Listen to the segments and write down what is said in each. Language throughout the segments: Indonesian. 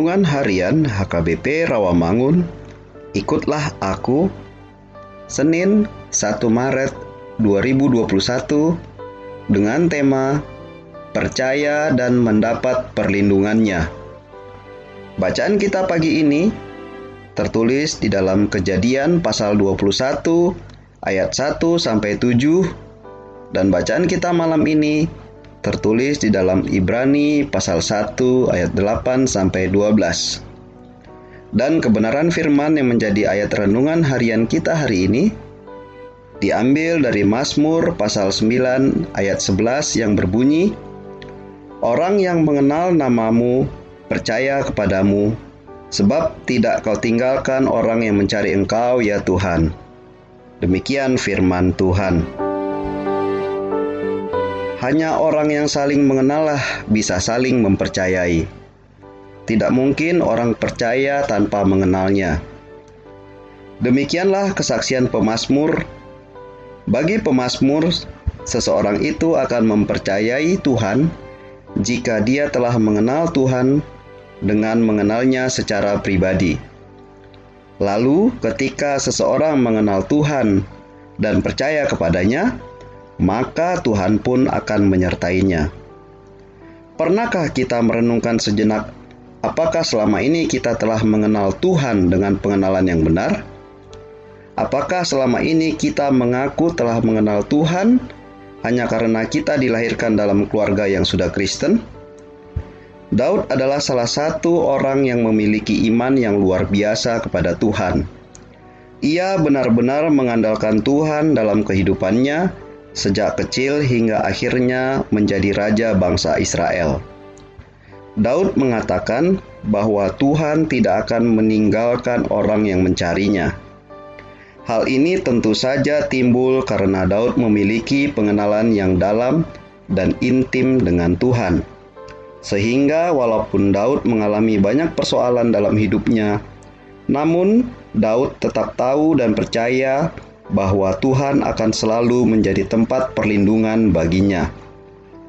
Renungan Harian HKBP Rawamangun Ikutlah Aku Senin 1 Maret 2021 dengan tema Percaya dan mendapat perlindungannya. Bacaan kita pagi ini tertulis di dalam Kejadian pasal 21 ayat 1 sampai 7 dan bacaan kita malam ini tertulis di dalam Ibrani pasal 1 ayat 8 sampai 12. Dan kebenaran firman yang menjadi ayat renungan harian kita hari ini diambil dari Mazmur pasal 9 ayat 11 yang berbunyi Orang yang mengenal namamu percaya kepadamu sebab tidak kau tinggalkan orang yang mencari engkau ya Tuhan. Demikian firman Tuhan. Hanya orang yang saling mengenal lah bisa saling mempercayai. Tidak mungkin orang percaya tanpa mengenalnya. Demikianlah kesaksian pemazmur. Bagi pemazmur, seseorang itu akan mempercayai Tuhan jika dia telah mengenal Tuhan dengan mengenalnya secara pribadi. Lalu, ketika seseorang mengenal Tuhan dan percaya kepadanya, maka Tuhan pun akan menyertainya. Pernahkah kita merenungkan sejenak apakah selama ini kita telah mengenal Tuhan dengan pengenalan yang benar? Apakah selama ini kita mengaku telah mengenal Tuhan hanya karena kita dilahirkan dalam keluarga yang sudah Kristen? Daud adalah salah satu orang yang memiliki iman yang luar biasa kepada Tuhan. Ia benar-benar mengandalkan Tuhan dalam kehidupannya sejak kecil hingga akhirnya menjadi raja bangsa Israel. Daud mengatakan bahwa Tuhan tidak akan meninggalkan orang yang mencarinya. Hal ini tentu saja timbul karena Daud memiliki pengenalan yang dalam dan intim dengan Tuhan. Sehingga walaupun Daud mengalami banyak persoalan dalam hidupnya, namun Daud tetap tahu dan percaya bahwa Tuhan akan selalu menjadi tempat perlindungan baginya.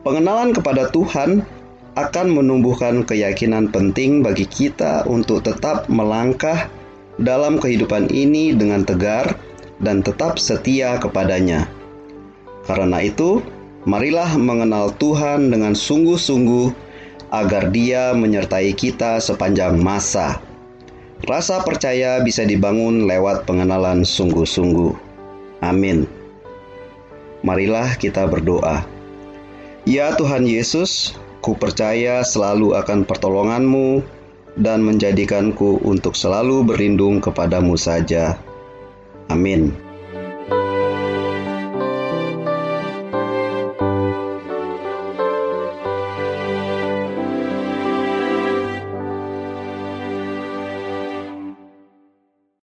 Pengenalan kepada Tuhan akan menumbuhkan keyakinan penting bagi kita untuk tetap melangkah dalam kehidupan ini dengan tegar dan tetap setia kepadanya. Karena itu, marilah mengenal Tuhan dengan sungguh-sungguh agar Dia menyertai kita sepanjang masa. Rasa percaya bisa dibangun lewat pengenalan sungguh-sungguh. Amin. Marilah kita berdoa. Ya Tuhan Yesus, ku percaya selalu akan pertolonganmu dan menjadikanku untuk selalu berlindung kepadamu saja. Amin.